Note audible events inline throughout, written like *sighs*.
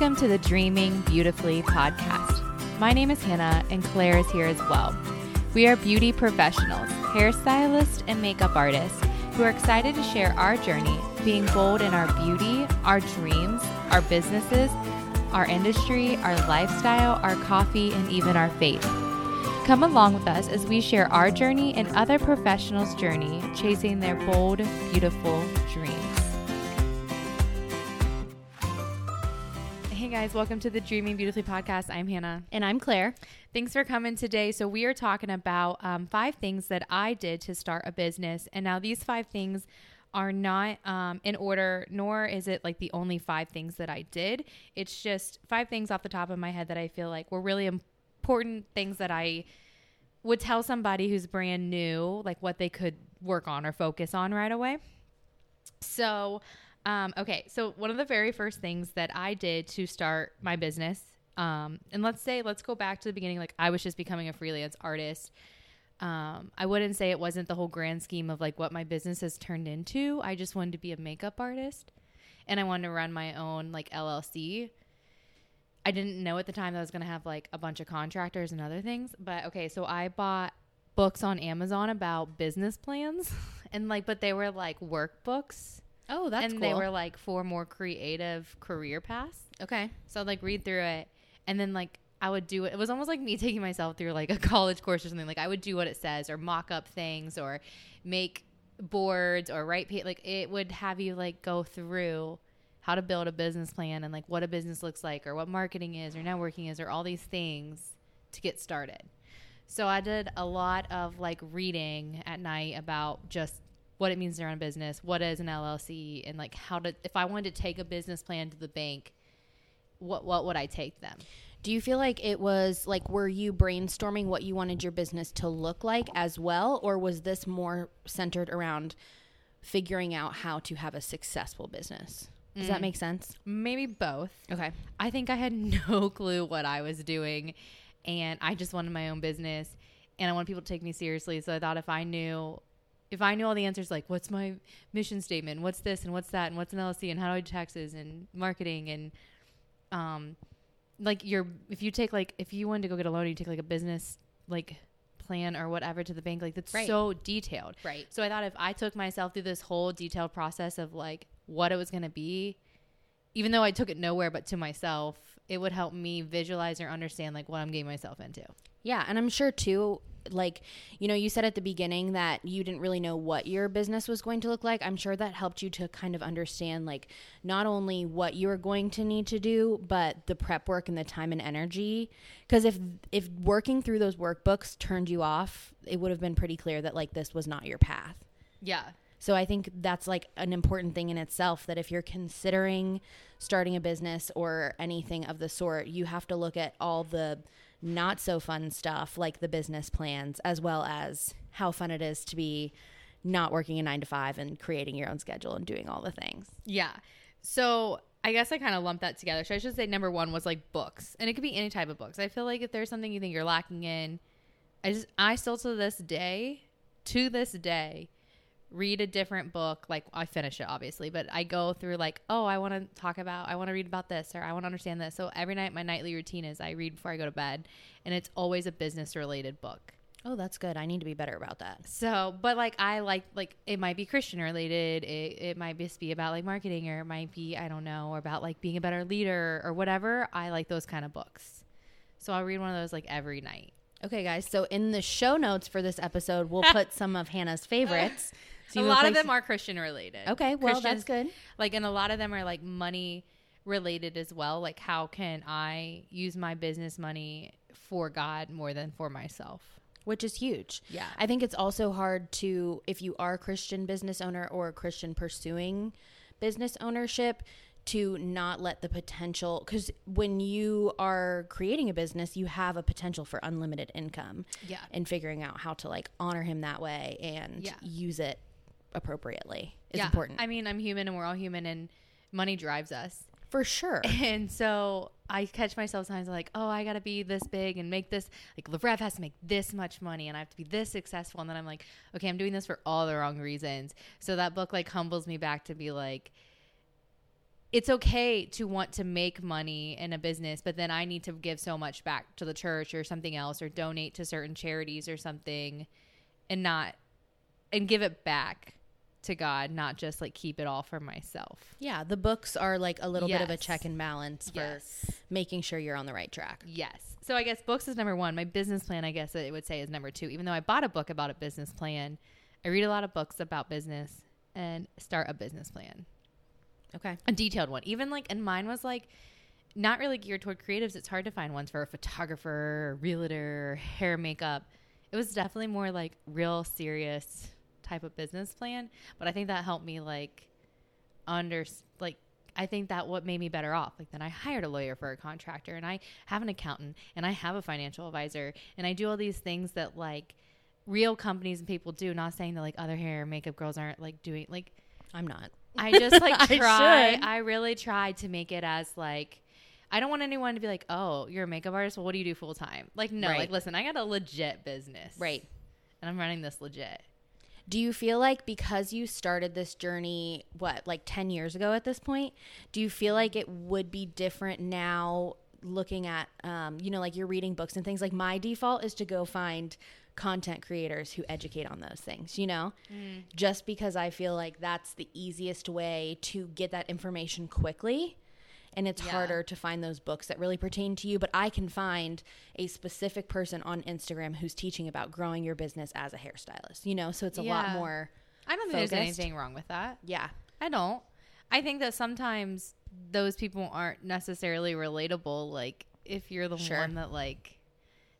Welcome to the Dreaming Beautifully podcast. My name is Hanna, and Claire is here as well. We are beauty professionals, hairstylists, and makeup artists who are excited to share our journey being bold in our beauty, our dreams, our businesses, our industry, our lifestyle, our coffee, and even our faith. Come along with us as we share our journey and other professionals' journey chasing their bold, beautiful dreams. Hey guys, welcome to the Dreaming Beautifully podcast. I'm Hanna. And I'm Claire. Thanks for coming today. So, we are talking about um, five things that I did to start a business. And now, these five things are not um, in order, nor is it like the only five things that I did. It's just five things off the top of my head that I feel like were really important things that I would tell somebody who's brand new, like what they could work on or focus on right away. So, um, okay, so one of the very first things that I did to start my business, um, and let's say, let's go back to the beginning, like I was just becoming a freelance artist. Um, I wouldn't say it wasn't the whole grand scheme of like what my business has turned into. I just wanted to be a makeup artist and I wanted to run my own like LLC. I didn't know at the time that I was going to have like a bunch of contractors and other things. But okay, so I bought books on Amazon about business plans *laughs* and like, but they were like workbooks. Oh, that's and cool. they were like for more creative career paths. okay. So I'd like read through it and then like I would do it. It was almost like me *laughs* taking myself through like a college course or something. Like I would do what it says or mock up things or make boards or write pa- like it would have you like go through how to build a business plan and like what a business looks like or what marketing is or networking is or all these things to get started. So I did a lot of like reading at night about just what it means to run a business, what is an LLC, and like how to if I wanted to take a business plan to the bank, what what would I take them? Do you feel like it was like were you brainstorming what you wanted your business to look like as well or was this more centered around figuring out how to have a successful business? Does that mm. make sense? Maybe both. Okay. I think I had *laughs* no clue what I was doing, and I just wanted my own business, and I wanted people to take me seriously. So I thought if I knew, if I knew all the answers, like what's my mission statement, what's this and what's that, and what's an LLC, and how do I do taxes and marketing, and um, like your if you take like if you wanted to go get a loan, you take like a business like plan or whatever to the bank, like that's Right. so detailed. Right. So I thought if I took myself through this whole detailed process of like what it was going to be, even though I took it nowhere but to myself, it would help me visualize or understand like what I'm getting myself into. Yeah, and I'm sure too like you know you said at the beginning that you didn't really know what your business was going to look like. I'm sure that helped you to kind of understand like not only what you were going to need to do but the prep work and the time and energy. Because if if working through those workbooks turned you off it would have been pretty clear that like this was not your path. Yeah. so I think that's like an important thing in itself that if you're considering starting a business or anything of the sort, you have to look at all the not so fun stuff like the business plans as well as how fun it is to be not working a 9 to 5 and creating your own schedule and doing all the things. Yeah. So I guess I kind of lumped that together. So I should say number one was like books, and it could be any type of books. I feel like if there's something you think you're lacking in, I just I still to this day, to this day, read a different book. Like I finish it obviously, but I go through like, oh, I want to talk about, I want to read about this, or I want to understand this. So every night my nightly routine is I read before I go to bed, and it's always a business related book. Oh, that's good. I need to be better about that. So, but like I like like it might be Christian related. It it might just be about like marketing, or it might be I don't know, or about like being a better leader or whatever. I like those kind of books. So I'll read one of those like every night. Okay, guys. So in the show notes for this episode, we'll put some of Hanna's favorites. *laughs* So a lot of them are Christian related. Okay, well, that's good. Like, and a lot of them are like money related as well. Like, how can I use my business money for God more than for myself? which is huge. Yeah. I think it's also hard to if you are a Christian business owner or a Christian pursuing business ownership to not let the potential cuz when you are creating a business, you have a potential for unlimited income. Yeah. And figuring out how to like honor him that way and Yeah. use it appropriately is yeah. important. I mean, I'm human and we're all human, and money drives us. for sure. *laughs* And so I catch myself sometimes like, oh, I got to be this big and make this, like, Larev has to make this much money and I have to be this successful. And then I'm like, okay, I'm doing this for all the wrong reasons. So that book, like, humbles me back to be like, it's okay to want to make money in a business, but then I need to give so much back to the church or something else or donate to certain charities or something and not and give it back to God, not just like keep it all for myself. Yeah, the books are like a little bit of a check and balance for Yes. making sure you're on the right track. Yes. So I guess books is number one. My business plan, I guess it would say, is number two. Even though I bought a book about a business plan, I read a lot of books about business and start a business plan, Okay. a detailed one. Even like, and mine was like not really geared toward creatives. It's hard to find ones for a photographer, realtor, hair, makeup. It was definitely more like real serious type of business plan. But I think that helped me like under like I think that what made me better off. Like then I hired a lawyer for a contractor and I have an accountant and I have a financial advisor and I do all these things that like real companies and people do. Not saying that like other hair and makeup girls aren't like doing like I'm not. I just like *laughs* I try. should. I, really tried to make it as like I don't want anyone to be like, "Oh, you're a makeup artist. Well, what do you do full time?" Like, no. Right. Like, listen, I got a legit business, Right. And I'm running this legit. Do you feel like because you started this journey, what, like 10 years ago at this point, do you feel like it would be different now looking at, um, you know, like you're reading books and things? Like my default is to go find content creators who educate on those things, you know? Just because I feel like that's the easiest way to get that information quickly. And it's Yeah. harder to find those books that really pertain to you. But I can find a specific person on Instagram who's teaching about growing your business as a hairstylist, you know? So it's a lot more I don't think there's anything wrong with that. yeah. I don't. I think that sometimes those people aren't necessarily relatable. Like if you're the Sure. one that like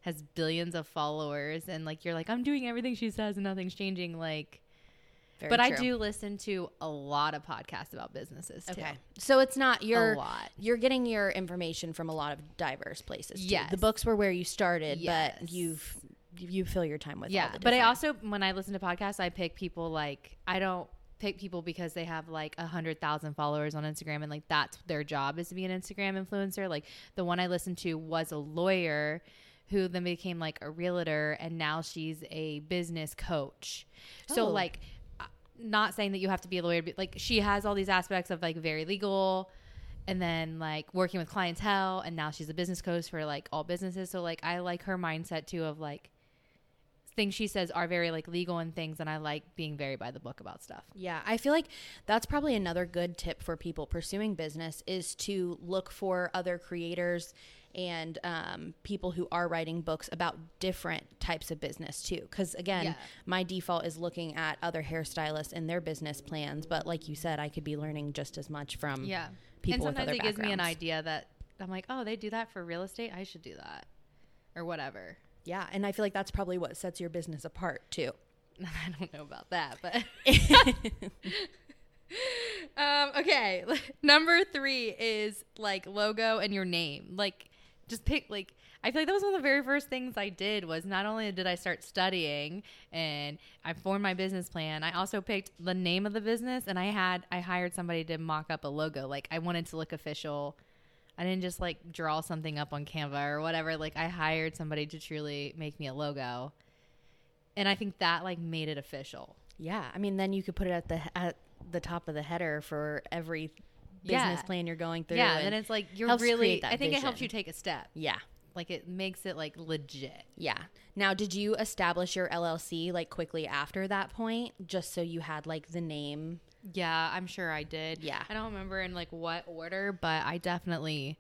has billions of followers and like you're like I'm doing everything she says and nothing's changing. Like, Very but I do listen to a lot of podcasts about businesses too. Okay. So it's not you're a lot. you're getting your information from a lot of diverse places. Yes. The books were where you started, Yes. but you've you fill your time with all Yeah, but I also when I listen to podcasts, I pick people like I don't pick people because they have like a hundred thousand followers on Instagram and like that's their job is to be an Instagram influencer. Like the one I listened to was a lawyer who then became like a realtor and now she's a business coach. So Oh. like not saying that you have to be a lawyer, but like she has all these aspects of like very legal and then like working with clientele and now she's a business coach for like all businesses. So like I like her mindset too of like things she says are very like legal and things and I like being very by the book about stuff. Yeah, I feel like that's probably another good tip for people pursuing business is to look for other creators and um, people who are writing books about different types of business too. Because again, Yeah. my default is looking at other hairstylists and their business plans. But like you said, I could be learning just as much from Yeah. people and sometimes it gives me an idea that I'm like, "Oh, they do that for real estate. I should do that." Or whatever. Yeah, and I feel like that's probably what sets your business apart too. *laughs* I don't know about that, but *laughs* *laughs* um, okay. Number three is like logo and your name. Like, just pick like. I feel like that was one of the very first things I did. Was not only did I start studying and I formed my business plan, I also picked the name of the business and I had I hired somebody to mock up a logo. Like I wanted to look official. I didn't just like draw something up on Canva or whatever. Like I hired somebody to truly make me a logo. And I think that like made it official. Yeah, I mean, then you could put it at the at the top of the header for every business Yeah. plan you're going through. Yeah, and and it's like you're really. I think it helps you take a step. yeah, Like it makes it like legit. yeah. Now, did you establish your LLC like quickly after that point, just so you had like the name? Yeah, I'm sure I did. Yeah. I don't remember in like what order, but I definitely.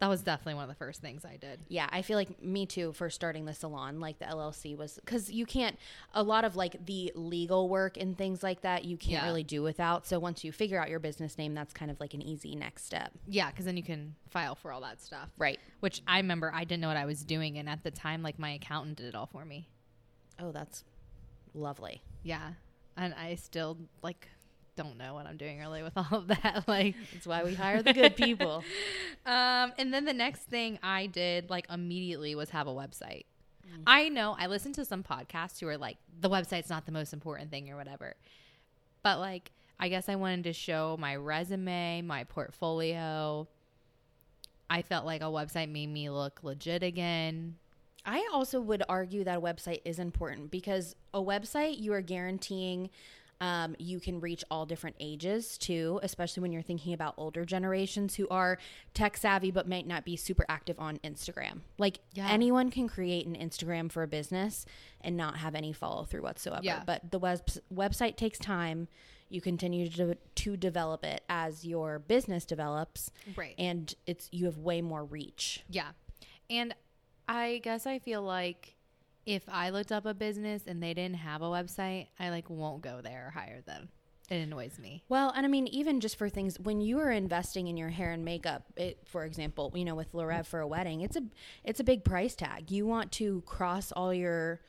That was definitely one of the first things I did. Yeah, I feel like me too for starting the salon, like the LLC was because you can't a lot of like the legal work and things like that you can't Yeah. really do without. So once you figure out your business name, that's kind of like an easy next step. Yeah, because then you can file for all that stuff. Right. Which I remember I didn't know what I was doing, and at the time, like my accountant did it all for me. Oh, that's lovely. Yeah, and I still like don't know what I'm doing really with *laughs* all of that. *laughs* Like, That's why we hire the good people. *laughs* Um, and then the next thing I did, like immediately, was have a website. I know I listened to some podcasts who are like, the website's not the most important thing or whatever. But like, I guess I wanted to show my resume, my portfolio. I felt like a website made me look legit again. I also would argue that a website is important because a website you are guaranteeing Um, you can reach all different ages too, especially when you're thinking about older generations who are tech savvy but might not be super active on Instagram. Like Yeah. anyone can create an Instagram for a business and not have any follow through whatsoever. Yeah. But the web- website takes time. You continue to, to develop it as your business develops, Right. and it's you have way more reach. Yeah. And I guess I feel like if I looked up a business and they didn't have a website, I like won't go there or hire them. It annoys me. Well, and I mean, even just for things when you are investing in your hair and makeup, it, for example, you know, with Larev for a wedding, it's a it's a big price tag. You want to cross all your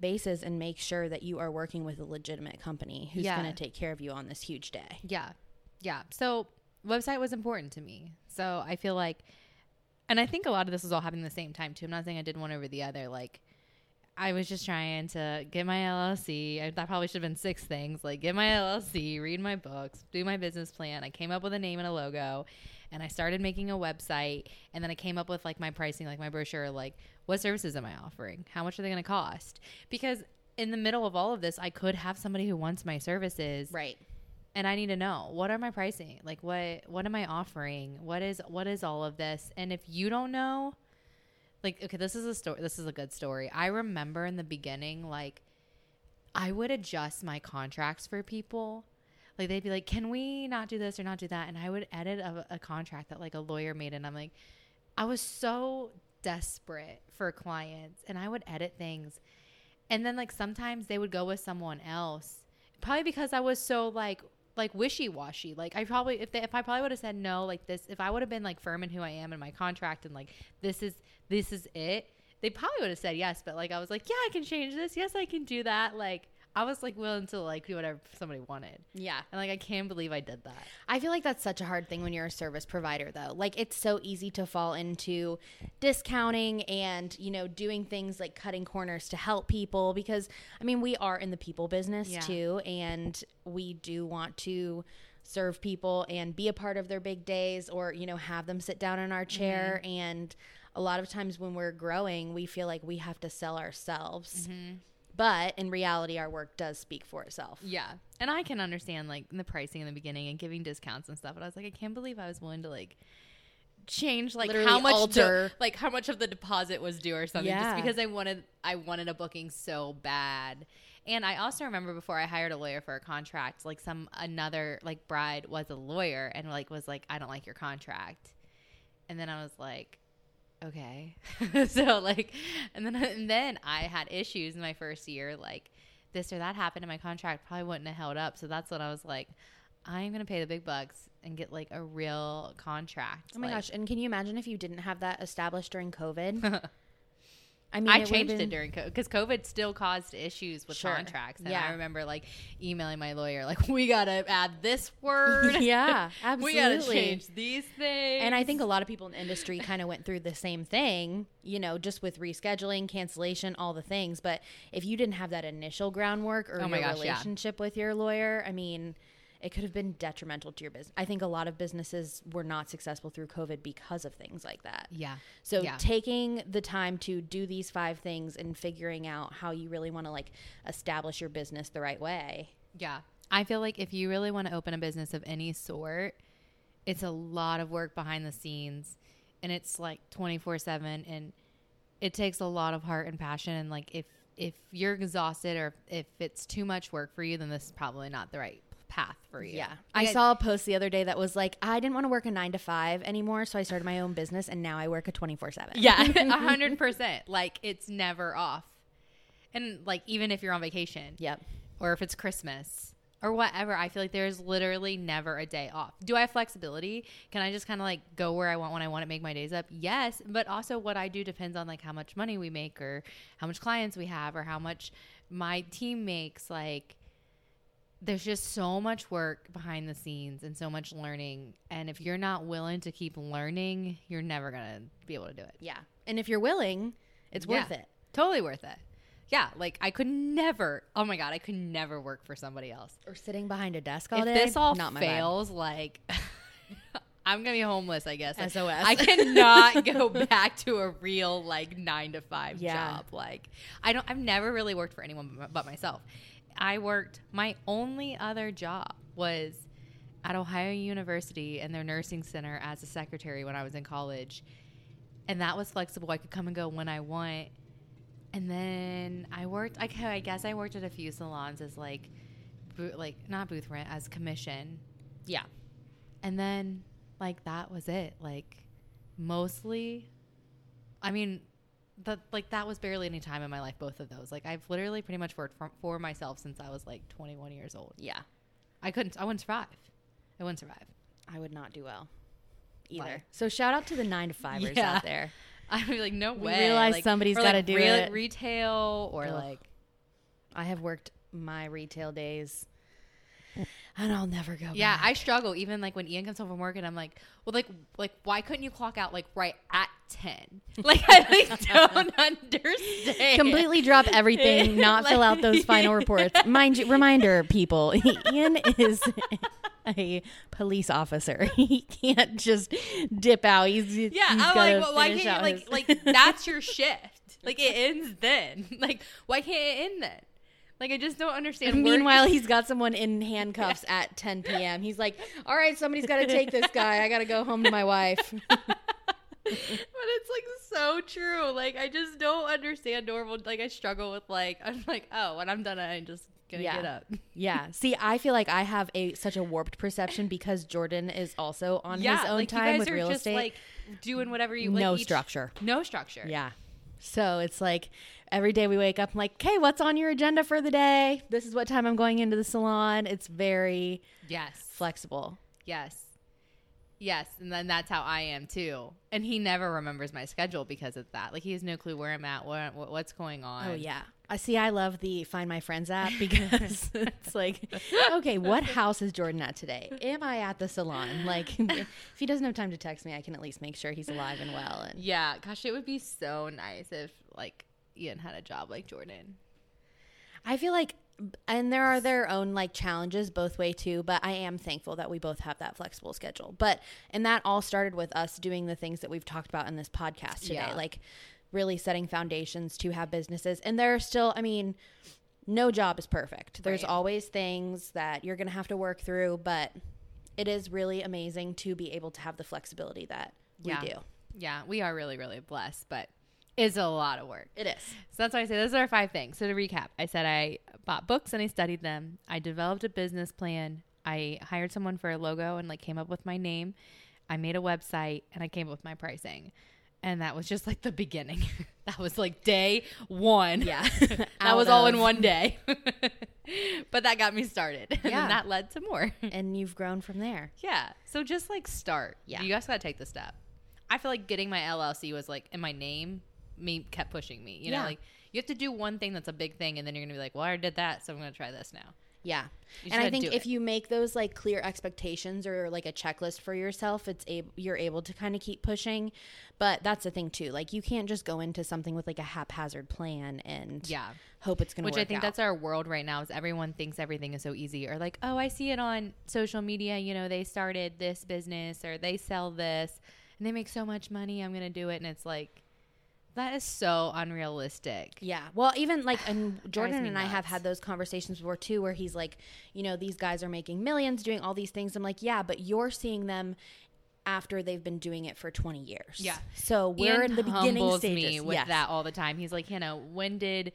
bases and make sure that you are working with a legitimate company who's Yeah. going to take care of you on this huge day. Yeah. Yeah. So website was important to me. So I feel like and I think a lot of this was all happening at the same time too. I'm not saying I did one over the other. Like I was just trying to get my LLC. I, that probably should have been six things. Like get my LLC, read my books, do my business plan. I came up with a name and a logo, and I started making a website. And then I came up with like my pricing, like my brochure, like what services am I offering? How much are they going to cost? Because in the middle of all of this, I could have somebody who wants my services, Right. and I need to know what are my pricing? Like what what am I offering? What is what is all of this? And if you don't know, like okay, this is a story. This is a good story. I remember in the beginning, like I would adjust my contracts for people. Like they'd be like, "Can we not do this or not do that?" And I would edit a, a contract that like a lawyer made, and I'm like, I was so desperate for clients, and I would edit things, and then like sometimes they would go with someone else, probably because I was so like like wishy washy. Like I probably if they, if I probably would have said no, like this, if I would have been like firm in who I am in my contract and like this is this is it, they probably would have said yes. But like I was like, yeah, I can change this. Yes, I can do that. Like I was like willing to like do whatever somebody wanted. Yeah. And like I can't believe I did that. I feel like that's such a hard thing when you're a service provider though. Like it's so easy to fall into discounting and, you know, doing things like cutting corners to help people because I mean, we are in the people business Yeah. too and we do want to serve people and be a part of their big days or, you know, have them sit down in our mm-hmm. chair and a lot of times when we're growing, we feel like we have to sell ourselves. Mm-hmm. But in reality, our work does speak for itself. Yeah. And I can understand like the pricing in the beginning and giving discounts and stuff. But I was like, I can't believe I was willing to like change like Literally how much alter. the- like how much of the deposit was due or something Yeah. just because I wanted I wanted a booking so bad. And I also remember before I hired a lawyer for a contract, like some another like bride was a lawyer and like was like, I don't like your contract. And then I was like, okay. *laughs* so like and then and then I had issues in my first year, like this or that happened in my contract probably wouldn't have held up. So that's when I was like, I'm gonna pay the big bucks and get like a real contract. Oh my Like, gosh! And can you imagine if you didn't have that established during COVID? *laughs* I mean, I it changed been- it during COVID because COVID still caused issues with Sure. contracts. And Yeah. I remember like emailing my lawyer, like, we gotta add this *laughs* word. yeah, absolutely. *laughs* we gotta change these things. And I think a lot of people in the industry kind of went through the same thing, you know, just with rescheduling, cancellation, all the things. But if you didn't have that initial groundwork or Oh your gosh, yeah. relationship with your lawyer, I mean, it could have been detrimental to your business. I think a lot of businesses were not successful through COVID because of things like that. yeah. So Yeah. taking the time to do these five things and figuring out how you really want to like establish your business the right way. Yeah. I feel like if you really want to open a business of any sort, it's a lot of work behind the scenes and it's like 24/7 and it takes a lot of heart and passion and like if if you're exhausted or if it's too much work for you then this is probably not the right path for you. Yeah. I Like, saw a post the other day that was like, I didn't want to work a nine to five anymore. So I started my own business and now I work a 24 seven. Yeah, *laughs* *laughs* a hundred percent. Like it's never off, and like even if you're on vacation, Yep. or if it's Christmas or whatever, I feel like there's literally never a day off. Do I have flexibility? Can I just kind of like go where I want when I want to make my days up? Yes, but also what I do depends on like how much money we make or how much clients we have or how much my team makes. Like there's just so much work behind the scenes and so much learning. And if you're not willing to keep learning, you're never going to be able to do it. Yeah. And if you're willing, it's worth it. Totally worth it. Yeah, like I could never. Oh my god, I could never work for somebody else. Or sitting behind a desk all if day. this all not fails, like *laughs* I'm gonna be homeless. I guess. Like, SOS. I cannot *laughs* go back to a real like nine to five Yeah. job. Like I don't. I've never really worked for anyone but myself. I worked. My only other job was at Ohio University in their nursing center as a secretary when I was in college, and that was flexible. I could come and go when I want. And then I worked. I, I guess I worked at a few salons as like, like not booth rent as commission Yeah. and then like that was it like mostly i mean that like that was barely any time in my life both of those like i've literally pretty much worked for, for myself since i was like 21 years old Yeah. i couldn't i wouldn't survive i wouldn't survive I would not do well either. So shout out to the nine to fivers *laughs* Yeah. out there. *laughs* i'd be like no We way realize like, somebody's or, gotta like, do real- it. retail or Ugh. like I have worked my retail days, and I'll never go. yeah back. i struggle even like when ian comes home from work and i'm like well like like why couldn't you clock out like right at 10 *laughs* like i like don't *laughs* understand completely drop everything, *laughs* not fill out those final reports. Mind you, reminder, people, Ian is a police officer. He can't just dip out. He's Yeah, he's I'm like, well, why can't you, like, like that's your shift. Like it ends then. Like why can't it end then? Like I just don't understand. And meanwhile, he's got someone in handcuffs at 10 p.m. He's like, "All right, somebody's got to take this guy. I got to go home to my wife." *laughs* but it's like so true. Like I just don't understand normal. Like I struggle with like I'm like oh when I'm done I'm just gonna Yeah. get up. *laughs* yeah. See, I feel like I have a such a warped perception because Jordan is also on yeah, his own like time you guys with are real just estate. like doing whatever you like, no each- structure. No structure. Yeah. So it's like every day we wake up, I'm like, okay, what's on your agenda for the day? This is what time I'm going into the salon. It's very Yes. flexible. Yes. Yes, and then that's how I am too. And he never remembers my schedule because of that. Like he has no clue where I'm at, what, what what's going on. Oh yeah. I see. I love the Find My Friends app *laughs* because *laughs* it's like, okay, what house is Jordan at today? Am I at the salon? Like, *laughs* if he doesn't have time to text me, I can at least make sure he's alive and well. And Yeah, gosh, it would be so nice if like Ian had a job like Jordan. I feel like, and there are their own like challenges both way too. But I am thankful that we both have that flexible schedule. But and that all started with us doing the things that we've talked about in this podcast today, Yeah. like really setting foundations to have businesses. And there are still, I mean. No job is perfect. There's Right. always things that you're going to have to work through, but it is really amazing to be able to have the flexibility that we Yeah. do. Yeah, we are really, really blessed, but it's a lot of work. It is. So that's why I say those are our five things. So to recap, I said I bought books and I studied them. I developed a business plan. I hired someone for a logo and like came up with my name. I made a website and I came up with my pricing. And that was just like the beginning. *laughs* that was like day one. Yeah. *laughs* that was all in one day. *laughs* but that got me started. and Yeah. then that led to more. And you've grown from there. Yeah. So just like start. Yeah. You guys got to take the step. I feel like getting my LLC was like in my name, me kept pushing me. You know, like you have to do one thing that's a big thing and then you're going to be like, well, I did that. So I'm going to try this now. Yeah. And I think if it. you make those like clear expectations or like a checklist for yourself, it's able you're able to kind of keep pushing. But that's the thing too. Like you can't just go into something with like a haphazard plan and Yeah. hope it's going to Which I think out. that's our world right now is everyone thinks everything is so easy or like, oh, I see it on social media. You know, they started this business or they sell this and they make so much money. I'm going to do it. And it's like, that is so unrealistic. Yeah. Well, even like, and *sighs* Jordan and I have had those conversations before too, where he's like, you know, these guys are making millions doing all these things. I'm like, yeah, but you're seeing them after they've been doing it for 20 years. Yeah. So we're Ian in the beginning stages. me with Yes. that all the time. He's like, you know, when did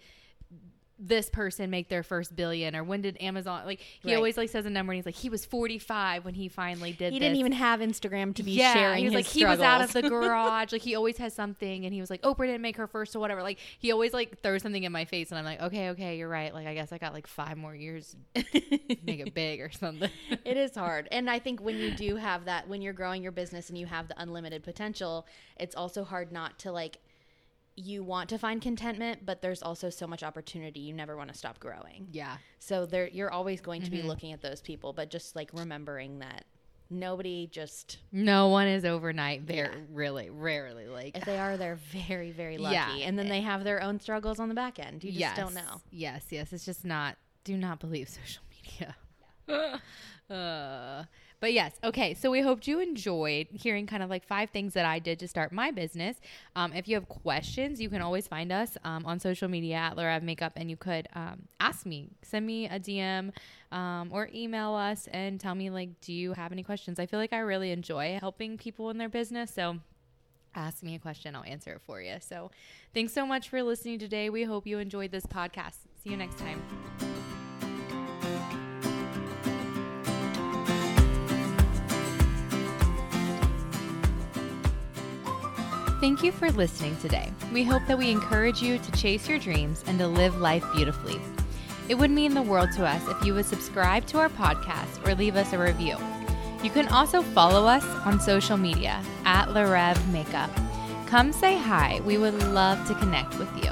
this person make their first billion or when did Amazon like he Right. always like says a number and he's like he was 45 when he finally did He this. didn't even have Instagram to be yeah, sharing. he was like he was out of the *laughs* garage like he always has something and he was like Oprah didn't make her first or whatever like he always like throws something in my face and I'm like okay okay you're right like I guess I got like five more years to make it big or something *laughs* it is hard. And I think when you do have that, when you're growing your business and you have the unlimited potential, it's also hard not to like, you want to find contentment, but there's also so much opportunity. You never want to stop growing. yeah So there, you're always going to Mm-hmm. be looking at those people, but just like remembering that nobody just, no one is overnight they're Yeah. really rarely like if they are, they're very, very lucky. Yeah. And then they have their own struggles on the back end. You just yes. don't know. Yes, yes. It's just not. Do not believe *laughs* social media. *laughs* uh, But yes, okay. So we hoped you enjoyed hearing kind of like five things that I did to start my business. Um, if you have questions, you can always find us um, on social media at Larev Makeup, and you could um, ask me, send me a DM, um, or email us and tell me like, do you have any questions? I feel like I really enjoy helping people in their business, so ask me a question, I'll answer it for you. So, thanks so much for listening today. We hope you enjoyed this podcast. See you next time. Thank you for listening today. We hope that we encourage you to chase your dreams and to live life beautifully. It would mean the world to us if you would subscribe to our podcast or leave us a review. You can also follow us on social media at Larev Makeup. Come say hi. We would love to connect with you.